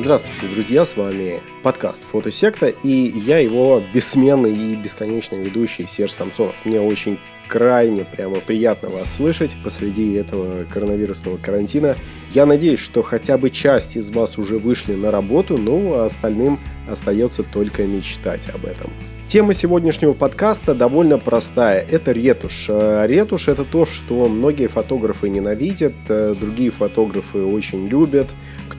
Здравствуйте, друзья, с вами подкаст «Фотосекта» и я его бессменный и бесконечный ведущий Серж Самсонов. Мне очень крайне прямо приятно вас слышать посреди этого коронавирусного карантина. Я надеюсь, что хотя бы часть из вас уже вышли на работу, ну а остальным остается только мечтать об этом. Тема сегодняшнего подкаста довольно простая. Это ретушь. Э, ретушь это то, что многие фотографы ненавидят, э, другие фотографы очень любят.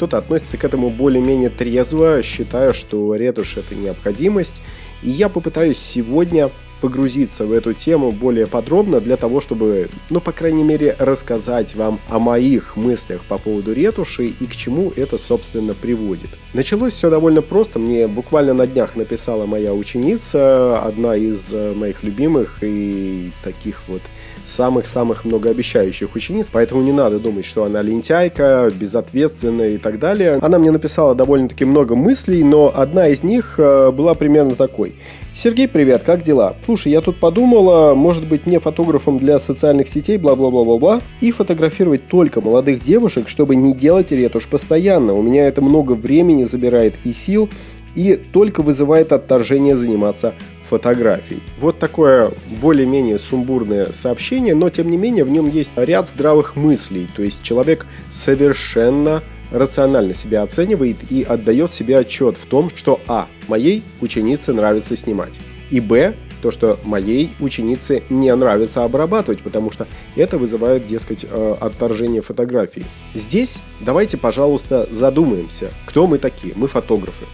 Кто-то относится к этому более-менее трезво, считая, что ретушь это необходимость. И я попытаюсь сегодня погрузиться в эту тему более подробно для того, чтобы, ну, по крайней мере, рассказать вам о моих мыслях по поводу ретуши и к чему это, собственно, приводит. Началось все довольно просто. Мне буквально на днях написала моя ученица, одна из э, моих любимых и таких вот самых-самых многообещающих учениц, поэтому не надо думать, что она лентяйка, безответственная и так далее. Она мне написала довольно-таки много мыслей, но одна из них э, была примерно такой. Сергей, привет, как дела? Слушай, я тут подумала, может быть мне фотографом для социальных сетей, бла-бла-бла-бла-бла, и фотографировать только молодых девушек, чтобы не делать ретушь постоянно. У меня это много времени забирает и сил, и только вызывает отторжение заниматься фотографий. Вот такое более-менее сумбурное сообщение, но тем не менее в нем есть ряд здравых мыслей. То есть человек совершенно рационально себя оценивает и отдает себе отчет в том, что а. моей ученице нравится снимать, и б. то, что моей ученице не нравится обрабатывать, потому что это вызывает, дескать, э, отторжение фотографий. Здесь давайте, пожалуйста, задумаемся, кто мы такие. Мы фотографы.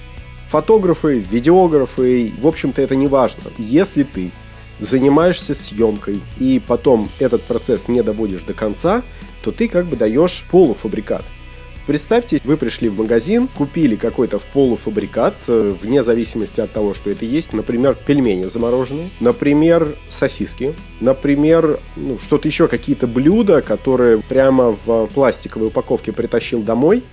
Фотографы, видеографы, в общем-то это не важно. Если ты занимаешься съемкой и потом этот процесс не доводишь до конца, то ты как бы даешь полуфабрикат. Представьте, вы пришли в магазин, купили какой-то полуфабрикат, э, вне зависимости от того, что это есть, например, пельмени замороженные, например, сосиски, например, ну, что-то еще, какие-то блюда, которые прямо в пластиковой упаковке притащил домой,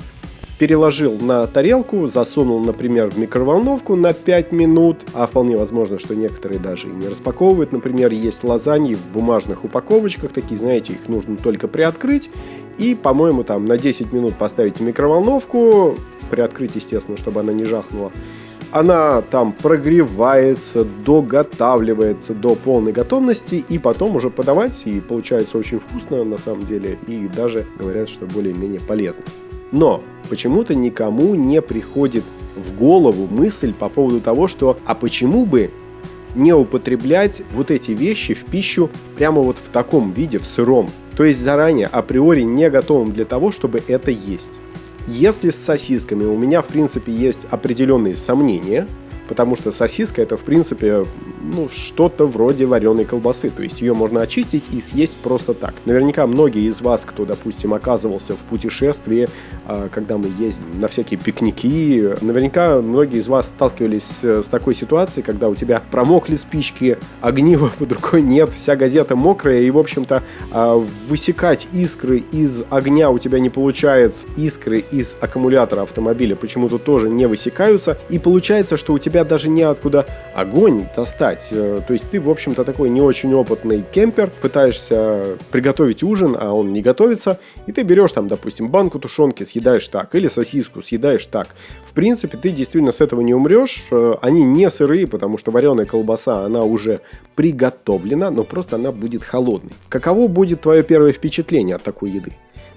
переложил на тарелку, засунул, например, в микроволновку на 5 минут, а вполне возможно, что некоторые даже и не распаковывают. Например, есть лазаньи в бумажных упаковочках, такие, знаете, их нужно только приоткрыть и, по-моему, там на 10 минут поставить в микроволновку, приоткрыть, естественно, чтобы она не жахнула. Она там прогревается, доготавливается до полной готовности и потом уже подавать, и получается очень вкусно на самом деле, и даже говорят, что более-менее полезно. Но почему-то никому не приходит в голову мысль по поводу того, что а почему бы не употреблять вот эти вещи в пищу прямо вот в таком виде, в сыром. То есть заранее, априори не готовым для того, чтобы это есть. Если с сосисками у меня, в принципе, есть определенные сомнения – потому что сосиска это в принципе ну, что-то вроде вареной колбасы, то есть ее можно очистить и съесть просто так. Наверняка многие из вас, кто, допустим, оказывался в путешествии, а, когда мы ездим на всякие пикники, наверняка многие из вас сталкивались с такой ситуацией, когда у тебя промокли спички, огнива под рукой нет, вся газета мокрая, и, в общем-то, а, высекать искры из огня у тебя не получается, искры из аккумулятора автомобиля почему-то тоже не высекаются, и получается, что у тебя тебя даже неоткуда огонь достать. Э, то есть ты, в общем-то, такой не очень опытный кемпер, пытаешься приготовить ужин, а он не готовится, и ты берешь там, допустим, банку тушенки, съедаешь так, или сосиску съедаешь так. В принципе, ты действительно с этого не умрешь. Э, они не сырые, потому что вареная колбаса, она уже приготовлена, но просто она будет холодной. Каково будет твое первое впечатление от такой еды?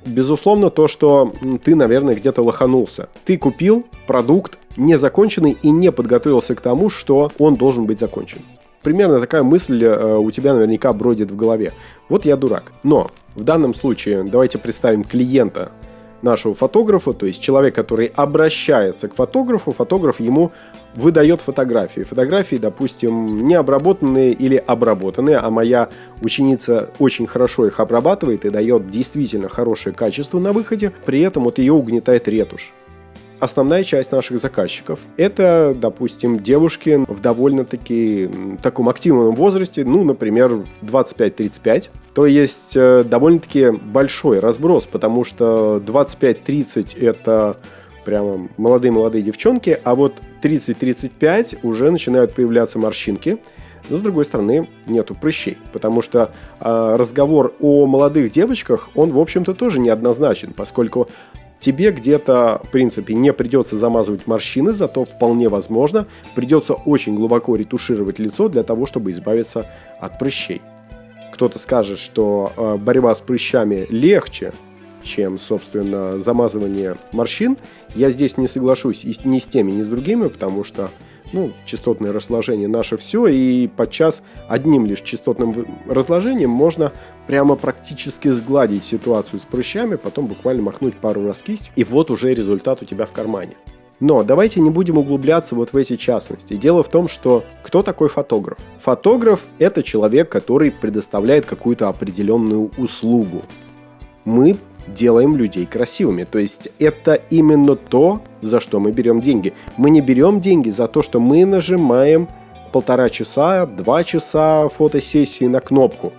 Безусловно, то, что ты, наверное, где-то лоханулся. Ты купил продукт незаконченный и не подготовился к тому, что он должен быть закончен. Примерно такая мысль э, у тебя наверняка бродит в голове. Вот я дурак. Но в данном случае давайте представим клиента нашего фотографа, то есть человек, который обращается к фотографу, фотограф ему выдает фотографии. Фотографии, допустим, не обработанные или обработанные, а моя ученица очень хорошо их обрабатывает и дает действительно хорошее качество на выходе, при этом вот ее угнетает ретушь основная часть наших заказчиков – это, допустим, девушки в довольно-таки таком активном возрасте, ну, например, 25-35. То есть э, довольно-таки большой разброс, потому что 25-30 – это прямо молодые-молодые девчонки, а вот 30-35 уже начинают появляться морщинки. Но с другой стороны, нету прыщей, потому что э, разговор о молодых девочках, он, в общем-то, тоже неоднозначен, поскольку тебе где-то, в принципе, не придется замазывать морщины, зато вполне возможно придется очень глубоко ретушировать лицо для того, чтобы избавиться от прыщей. Кто-то скажет, что э, борьба с прыщами легче, чем, собственно, замазывание морщин. Я здесь не соглашусь и ни с теми, ни с другими, потому что ну, частотное разложение наше все, и подчас одним лишь частотным разложением можно прямо практически сгладить ситуацию с прыщами, потом буквально махнуть пару раз кисть, и вот уже результат у тебя в кармане. Но давайте не будем углубляться вот в эти частности. Дело в том, что кто такой фотограф? Фотограф – это человек, который предоставляет какую-то определенную услугу. Мы делаем людей красивыми. То есть это именно то, за что мы берем деньги. Мы не берем деньги за то, что мы нажимаем полтора часа, два часа фотосессии на кнопку.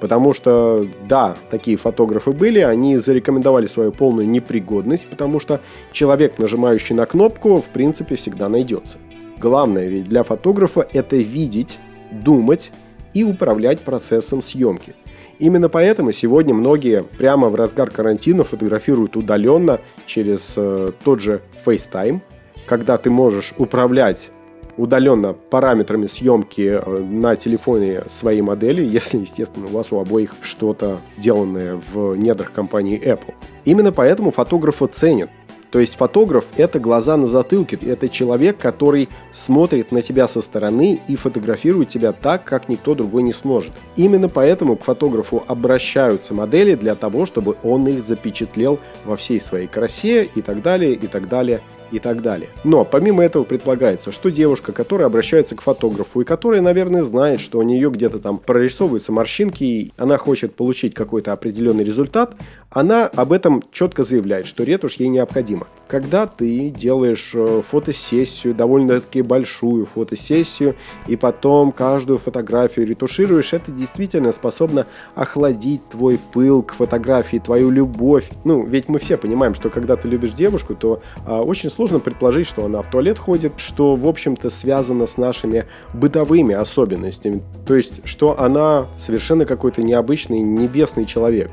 Потому что, да, такие фотографы были, они зарекомендовали свою полную непригодность, потому что человек, нажимающий на кнопку, в принципе, всегда найдется. Главное ведь для фотографа это видеть, думать и управлять процессом съемки – Именно поэтому сегодня многие прямо в разгар карантина фотографируют удаленно через э, тот же FaceTime, когда ты можешь управлять удаленно параметрами съемки э, на телефоне своей модели, если, естественно, у вас у обоих что-то деланное в недрах компании Apple. Именно поэтому фотографа ценят. То есть фотограф – это глаза на затылке, это человек, который смотрит на тебя со стороны и фотографирует тебя так, как никто другой не сможет. Именно поэтому к фотографу обращаются модели для того, чтобы он их запечатлел во всей своей красе и так далее, и так далее, и так далее. Но помимо этого предполагается, что девушка, которая обращается к фотографу и которая, наверное, знает, что у нее где-то там прорисовываются морщинки, и она хочет получить какой-то определенный результат, она об этом четко заявляет, что ретушь ей необходима. Когда ты делаешь э, фотосессию, довольно-таки большую фотосессию, и потом каждую фотографию ретушируешь, это действительно способно охладить твой пыл к фотографии, твою любовь. Ну, ведь мы все понимаем, что когда ты любишь девушку, то а, очень сложно предположить, что она в туалет ходит, что, в общем-то, связано с нашими бытовыми особенностями. То есть, что она совершенно какой-то необычный небесный человек.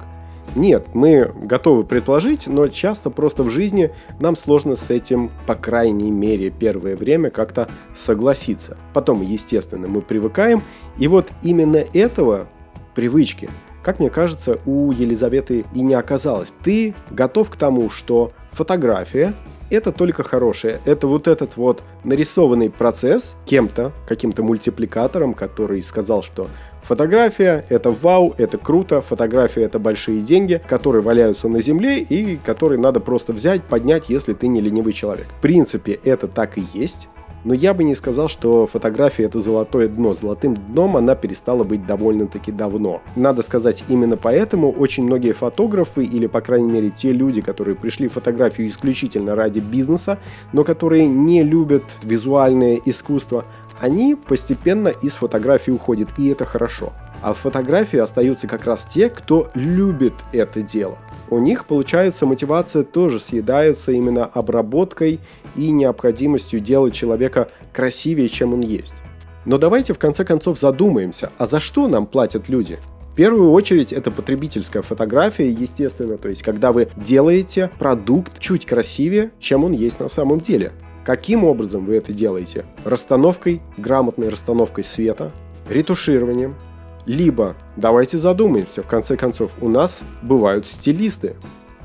Нет, мы готовы предположить, но часто просто в жизни нам сложно с этим, по крайней мере, первое время как-то согласиться. Потом, естественно, мы привыкаем, и вот именно этого привычки, как мне кажется, у Елизаветы и не оказалось. Ты готов к тому, что фотография это только хорошее. Это вот этот вот нарисованный процесс кем-то, каким-то мультипликатором, который сказал, что Фотография – это вау, это круто, фотография – это большие деньги, которые валяются на земле и которые надо просто взять, поднять, если ты не ленивый человек. В принципе, это так и есть, но я бы не сказал, что фотография это золотое дно. Золотым дном она перестала быть довольно-таки давно. Надо сказать, именно поэтому очень многие фотографы, или по крайней мере те люди, которые пришли в фотографию исключительно ради бизнеса, но которые не любят визуальное искусство, они постепенно из фотографии уходят, и это хорошо. А в фотографии остаются как раз те, кто любит это дело. У них, получается, мотивация тоже съедается именно обработкой и необходимостью делать человека красивее, чем он есть. Но давайте в конце концов задумаемся, а за что нам платят люди? В первую очередь это потребительская фотография, естественно, то есть когда вы делаете продукт чуть красивее, чем он есть на самом деле. Каким образом вы это делаете? Расстановкой, грамотной расстановкой света, ретушированием, либо давайте задумаемся, в конце концов, у нас бывают стилисты.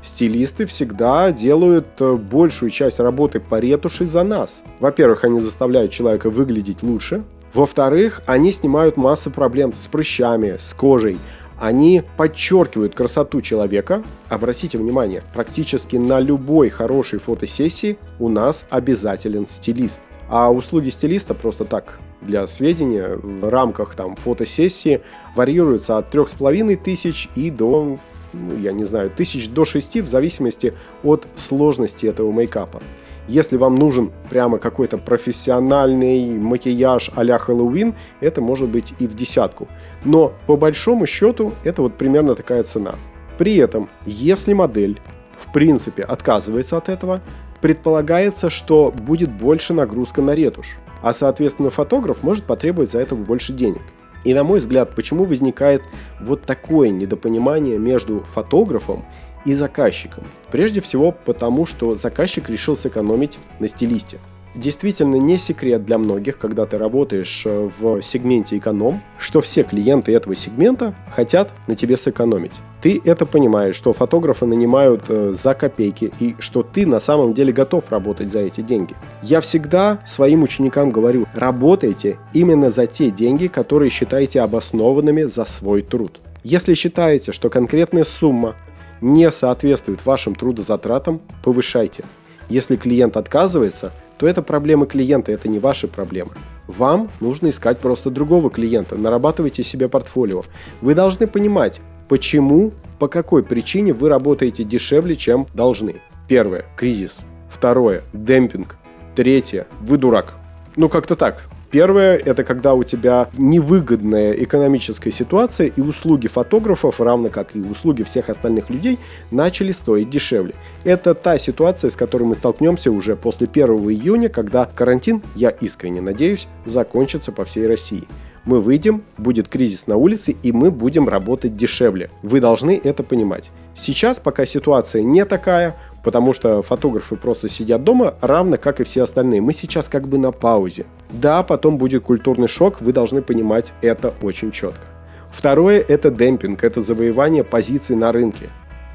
Стилисты всегда делают э, большую часть работы по ретуши за нас. Во-первых, они заставляют человека выглядеть лучше. Во-вторых, они снимают массу проблем с прыщами, с кожей они подчеркивают красоту человека. Обратите внимание, практически на любой хорошей фотосессии у нас обязателен стилист. А услуги стилиста просто так, для сведения, в рамках там фотосессии варьируются от трех с половиной тысяч и до, ну, я не знаю, тысяч до шести в зависимости от сложности этого мейкапа. Если вам нужен прямо какой-то профессиональный макияж а-ля Хэллоуин, это может быть и в десятку. Но по большому счету это вот примерно такая цена. При этом, если модель в принципе отказывается от этого, предполагается, что будет больше нагрузка на ретушь, а соответственно фотограф может потребовать за это больше денег. И на мой взгляд, почему возникает вот такое недопонимание между фотографом и заказчиком. Прежде всего потому, что заказчик решил сэкономить на стилисте действительно не секрет для многих, когда ты работаешь э, в сегменте эконом, что все клиенты этого сегмента хотят на тебе сэкономить. Ты это понимаешь, что фотографы нанимают э, за копейки и что ты на самом деле готов работать за эти деньги. Я всегда своим ученикам говорю, работайте именно за те деньги, которые считаете обоснованными за свой труд. Если считаете, что конкретная сумма не соответствует вашим трудозатратам, повышайте. Если клиент отказывается, то это проблемы клиента, это не ваши проблемы. Вам нужно искать просто другого клиента, нарабатывайте себе портфолио. Вы должны понимать, почему, по какой причине вы работаете дешевле, чем должны. Первое – кризис. Второе – демпинг. Третье – вы дурак. Ну, как-то так. Первое – это когда у тебя невыгодная экономическая ситуация, и услуги фотографов, равно как и услуги всех остальных людей, начали стоить дешевле. Это та ситуация, с которой мы столкнемся уже после 1 июня, когда карантин, я искренне надеюсь, закончится по всей России мы выйдем, будет кризис на улице, и мы будем работать дешевле. Вы должны это понимать. Сейчас, пока ситуация не такая, потому что фотографы просто сидят дома, равно как и все остальные. Мы сейчас как бы на паузе. Да, потом будет культурный шок, вы должны понимать это очень четко. Второе – это демпинг, это завоевание позиций на рынке.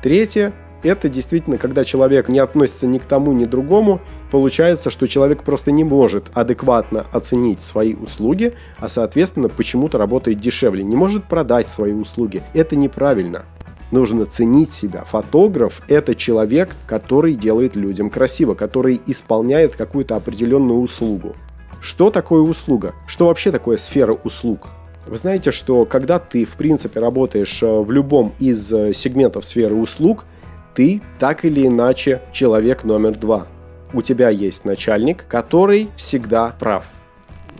Третье – это действительно, когда человек не относится ни к тому, ни к другому, получается, что человек просто не может адекватно оценить свои услуги, а соответственно почему-то работает дешевле, не может продать свои услуги. Это неправильно нужно ценить себя. Фотограф – это человек, который делает людям красиво, который исполняет какую-то определенную услугу. Что такое услуга? Что вообще такое сфера услуг? Вы знаете, что когда ты, в принципе, работаешь э, в любом из э, сегментов сферы услуг, ты так или иначе человек номер два. У тебя есть начальник, который всегда прав.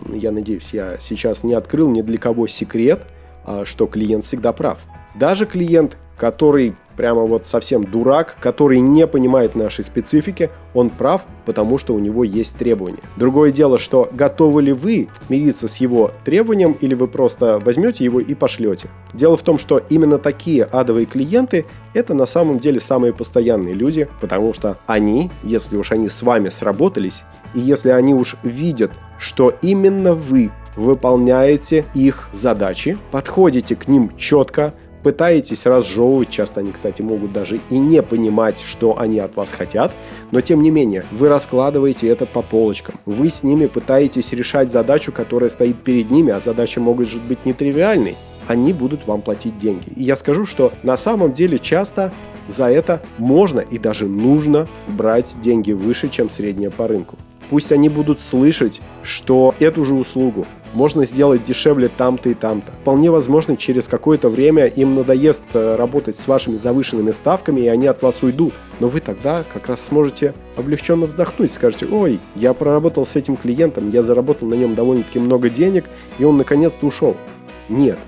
Я надеюсь, я сейчас не открыл ни для кого секрет, а, что клиент всегда прав. Даже клиент, который прямо вот совсем дурак, который не понимает нашей специфики, он прав, потому что у него есть требования. Другое дело, что готовы ли вы мириться с его требованием или вы просто возьмете его и пошлете. Дело в том, что именно такие адовые клиенты это на самом деле самые постоянные люди, потому что они, если уж они с вами сработались, и если они уж видят, что именно вы выполняете их задачи, подходите к ним четко, пытаетесь разжевывать, часто они, кстати, могут даже и не понимать, что они от вас хотят, но тем не менее, вы раскладываете это по полочкам. Вы с ними пытаетесь решать задачу, которая стоит перед ними, а задача может быть нетривиальной. Они будут вам платить деньги. И я скажу, что на самом деле часто за это можно и даже нужно брать деньги выше, чем средняя по рынку. Пусть они будут слышать, что эту же услугу можно сделать дешевле там-то и там-то. Вполне возможно, через какое-то время им надоест э, работать с вашими завышенными ставками, и они от вас уйдут. Но вы тогда как раз сможете облегченно вздохнуть, скажете, ой, я проработал с этим клиентом, я заработал на нем довольно-таки много денег, и он наконец-то ушел. Нет,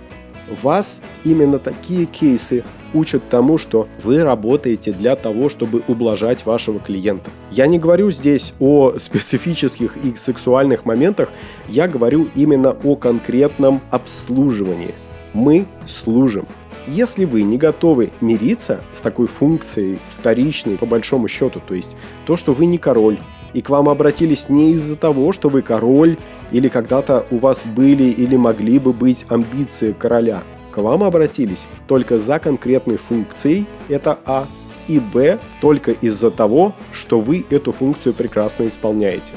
вас именно такие кейсы учат тому, что вы работаете для того, чтобы ублажать вашего клиента. Я не говорю здесь о специфических и сексуальных моментах, я говорю именно о конкретном обслуживании. Мы служим. Если вы не готовы мириться с такой функцией вторичной по большому счету, то есть то, что вы не король, и к вам обратились не из-за того, что вы король, или когда-то у вас были или могли бы быть амбиции короля – к вам обратились только за конкретной функцией, это А, и Б только из-за того, что вы эту функцию прекрасно исполняете.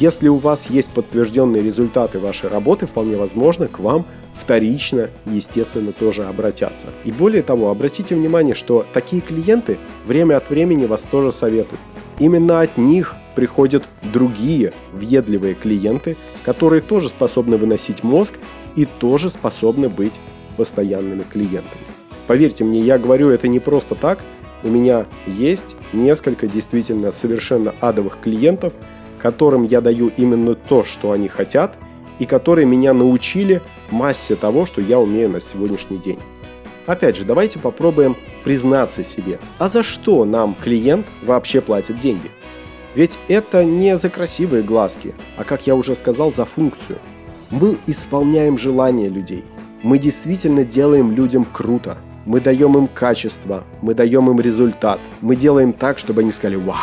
Если у вас есть подтвержденные результаты вашей работы, вполне возможно, к вам вторично, естественно, тоже обратятся. И более того, обратите внимание, что такие клиенты время от времени вас тоже советуют. Именно от них приходят другие въедливые клиенты, которые тоже способны выносить мозг и тоже способны быть постоянными клиентами. Поверьте мне, я говорю это не просто так. У меня есть несколько действительно совершенно адовых клиентов, которым я даю именно то, что они хотят, и которые меня научили массе того, что я умею на сегодняшний день. Опять же, давайте попробуем признаться себе, а за что нам клиент вообще платит деньги? Ведь это не за красивые глазки, а, как я уже сказал, за функцию. Мы исполняем желания людей – Мы действительно делаем людям круто. Мы даем им качество, мы даем им результат. Мы делаем так, чтобы они сказали «Вау!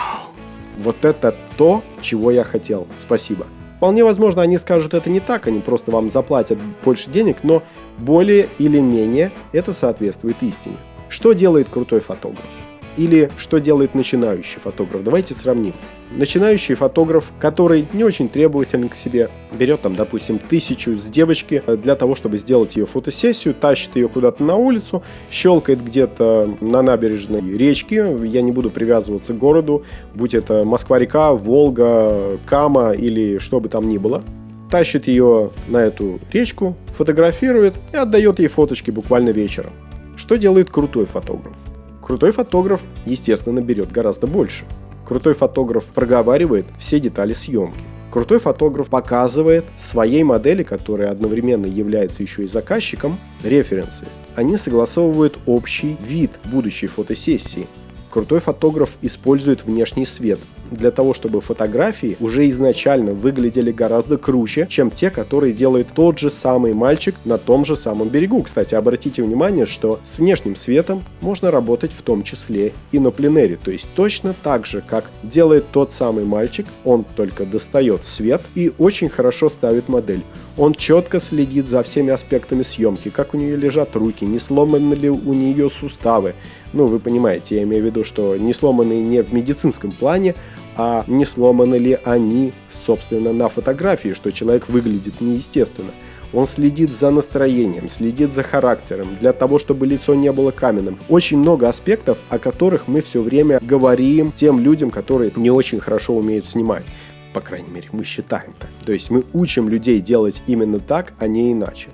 Вот это то, чего я хотел. Спасибо». Вполне возможно, они скажут это не так, они просто вам заплатят больше денег, но более или менее это соответствует истине. Что делает крутой фотограф? Или что делает начинающий фотограф. Давайте сравним. Начинающий фотограф, который не очень требователен к себе, берет там, допустим, тысячу с девочки для того, чтобы сделать ее фотосессию, тащит ее куда-то на улицу, щелкает где-то на набережной речки, я не буду привязываться к городу, будь это Москва-река, Волга, Кама или что бы там ни было, тащит ее на эту речку, фотографирует и отдает ей фоточки буквально вечером. Что делает крутой фотограф? Крутой фотограф, естественно, берет гораздо больше. Крутой фотограф проговаривает все детали съемки. Крутой фотограф показывает своей модели, которая одновременно является еще и заказчиком, референсы. Они согласовывают общий вид будущей фотосессии. Крутой фотограф использует внешний свет, для того, чтобы фотографии уже изначально выглядели гораздо круче, чем те, которые делает тот же самый мальчик на том же самом берегу. Кстати, обратите внимание, что с внешним светом можно работать в том числе и на пленере. То есть точно так же, как делает тот самый мальчик, он только достает свет и очень хорошо ставит модель. Он четко следит за всеми аспектами съемки, как у нее лежат руки, не сломаны ли у нее суставы. Ну, вы понимаете, я имею в виду, что не сломаны не в медицинском плане, а не сломаны ли они, собственно, на фотографии, что человек выглядит неестественно. Он следит за настроением, следит за характером, для того, чтобы лицо не было каменным. Очень много аспектов, о которых мы все время говорим тем людям, которые не очень хорошо умеют снимать. По крайней мере, мы считаем так. То есть мы учим людей делать именно так, а не иначе.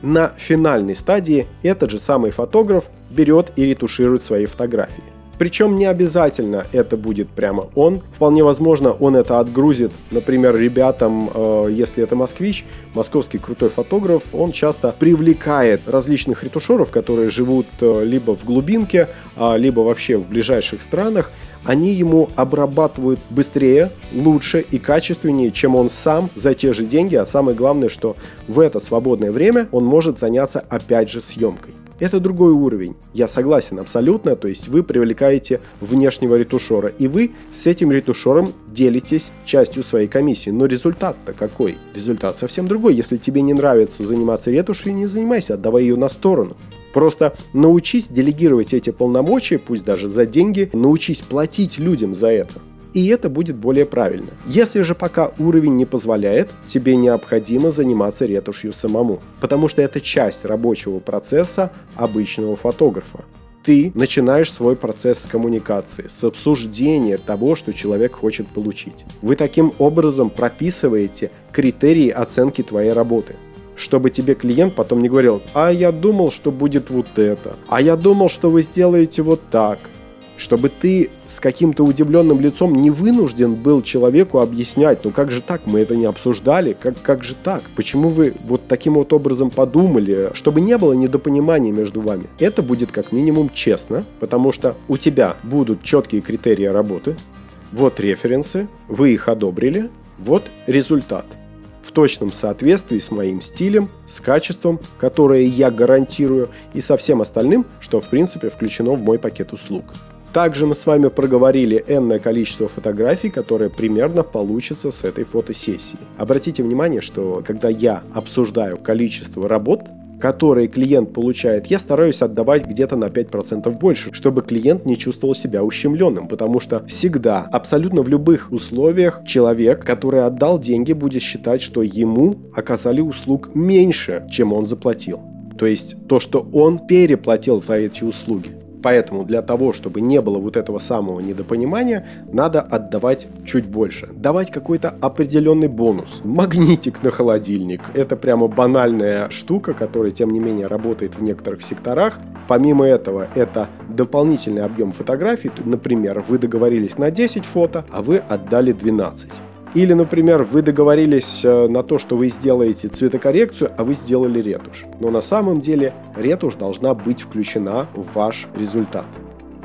На финальной стадии этот же самый фотограф берет и ретуширует свои фотографии. Причем не обязательно это будет прямо он. Вполне возможно, он это отгрузит, например, ребятам, э, если это москвич, московский крутой фотограф, он часто привлекает различных ретушеров, которые живут э, либо в глубинке, э, либо вообще в ближайших странах. Они ему обрабатывают быстрее, лучше и качественнее, чем он сам за те же деньги. А самое главное, что в это свободное время он может заняться опять же съемкой. Это другой уровень. Я согласен абсолютно, то есть вы привлекаете внешнего ретушера, и вы с этим ретушером делитесь частью своей комиссии. Но результат-то какой? Результат совсем другой. Если тебе не нравится заниматься ретушью, не занимайся, отдавай ее на сторону. Просто научись делегировать эти полномочия, пусть даже за деньги, научись платить людям за это и это будет более правильно. Если же пока уровень не позволяет, тебе необходимо заниматься ретушью самому, потому что это часть рабочего процесса обычного фотографа ты начинаешь свой процесс с коммуникации, с обсуждения того, что человек хочет получить. Вы таким образом прописываете критерии оценки твоей работы чтобы тебе клиент потом не говорил, а я думал, что будет вот это, а я думал, что вы сделаете вот так, чтобы ты с каким-то удивленным лицом не вынужден был человеку объяснять, ну как же так, мы это не обсуждали, как, как же так, почему вы вот таким вот образом подумали, чтобы не было недопонимания между вами. Это будет как минимум честно, потому что у тебя будут четкие критерии работы, вот референсы, вы их одобрили, вот результат. В точном соответствии с моим стилем, с качеством, которое я гарантирую, и со всем остальным, что в принципе включено в мой пакет услуг. Также мы с вами проговорили энное количество фотографий, которые примерно получится с этой фотосессии. Обратите внимание, что когда я обсуждаю количество работ, которые клиент получает, я стараюсь отдавать где-то на 5% больше, чтобы клиент не чувствовал себя ущемленным, потому что всегда, абсолютно в любых условиях, человек, который отдал деньги, будет считать, что ему оказали услуг меньше, чем он заплатил. То есть то, что он переплатил за эти услуги. Поэтому для того, чтобы не было вот этого самого недопонимания, надо отдавать чуть больше. Давать какой-то определенный бонус. Магнитик на холодильник. Это прямо банальная штука, которая, тем не менее, работает в некоторых секторах. Помимо этого, это дополнительный объем фотографий. Например, вы договорились на 10 фото, а вы отдали 12. Или, например, вы договорились э, на то, что вы сделаете цветокоррекцию, а вы сделали ретушь. Но на самом деле ретушь должна быть включена в ваш результат.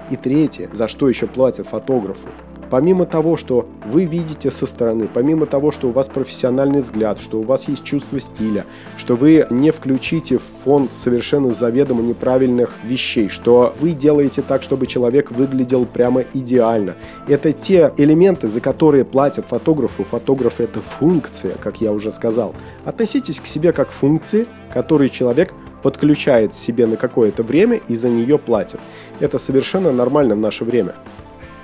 И третье, за что еще платят фотографу, помимо того, что вы видите со стороны, помимо того, что у вас профессиональный взгляд, что у вас есть чувство стиля, что вы не включите в фон совершенно заведомо неправильных вещей, что вы делаете так, чтобы человек выглядел прямо идеально. Это те элементы, за которые платят фотографу. Фотограф это функция, как я уже сказал. Относитесь к себе как функции, которые человек подключает себе на какое-то время и за нее платит. Это совершенно нормально в наше время.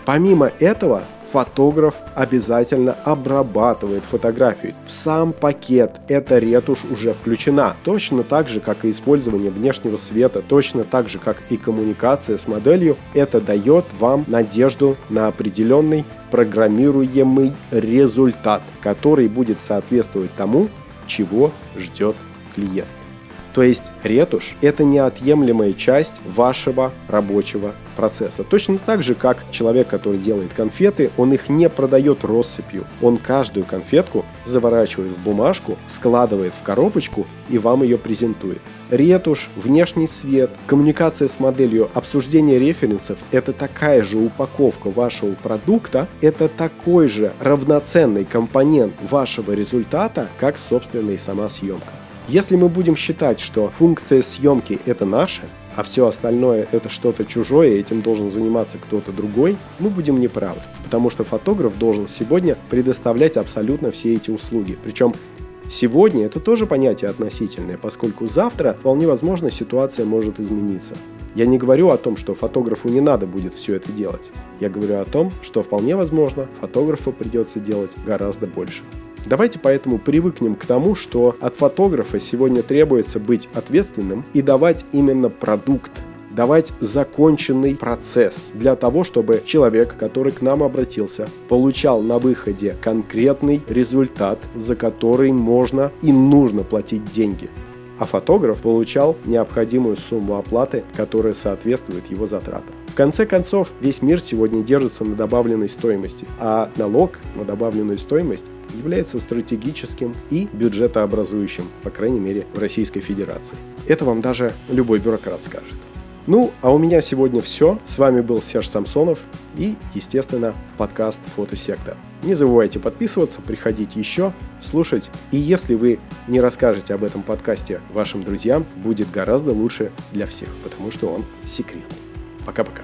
Помимо этого, фотограф обязательно обрабатывает фотографию. В сам пакет эта ретушь уже включена. Точно так же, как и использование внешнего света, точно так же, как и коммуникация с моделью, это дает вам надежду на определенный программируемый результат, который будет соответствовать тому, чего ждет клиент. То есть ретушь – это неотъемлемая часть вашего рабочего процесса. Точно так же, как человек, который делает конфеты, он их не продает россыпью. Он каждую конфетку заворачивает в бумажку, складывает в коробочку и вам ее презентует. Ретушь, внешний свет, коммуникация с моделью, обсуждение референсов – это такая же упаковка вашего продукта, это такой же равноценный компонент вашего результата, как, собственно, и сама съемка. Если мы будем считать, что функция съемки это наша, а все остальное это что-то чужое, этим должен заниматься кто-то другой, мы будем неправы. Потому что фотограф должен сегодня предоставлять абсолютно все эти услуги. Причем сегодня это тоже понятие относительное, поскольку завтра вполне возможно ситуация может измениться. Я не говорю о том, что фотографу не надо будет все это делать. Я говорю о том, что вполне возможно фотографу придется делать гораздо больше. Давайте поэтому привыкнем к тому, что от фотографа сегодня требуется быть ответственным и давать именно продукт, давать законченный процесс для того, чтобы человек, который к нам обратился, получал на выходе конкретный результат, за который можно и нужно платить деньги. А фотограф получал необходимую сумму оплаты, которая соответствует его затратам. В конце концов, весь мир сегодня держится на добавленной стоимости, а налог на добавленную стоимость является стратегическим и бюджетообразующим, по крайней мере, в Российской Федерации. Это вам даже любой бюрократ скажет. Ну, а у меня сегодня все. С вами был Серж Самсонов и, естественно, подкаст Фотосекта. Не забывайте подписываться, приходить еще, слушать. И если вы не расскажете об этом подкасте вашим друзьям, будет гораздо лучше для всех, потому что он секретный. Пока-пока.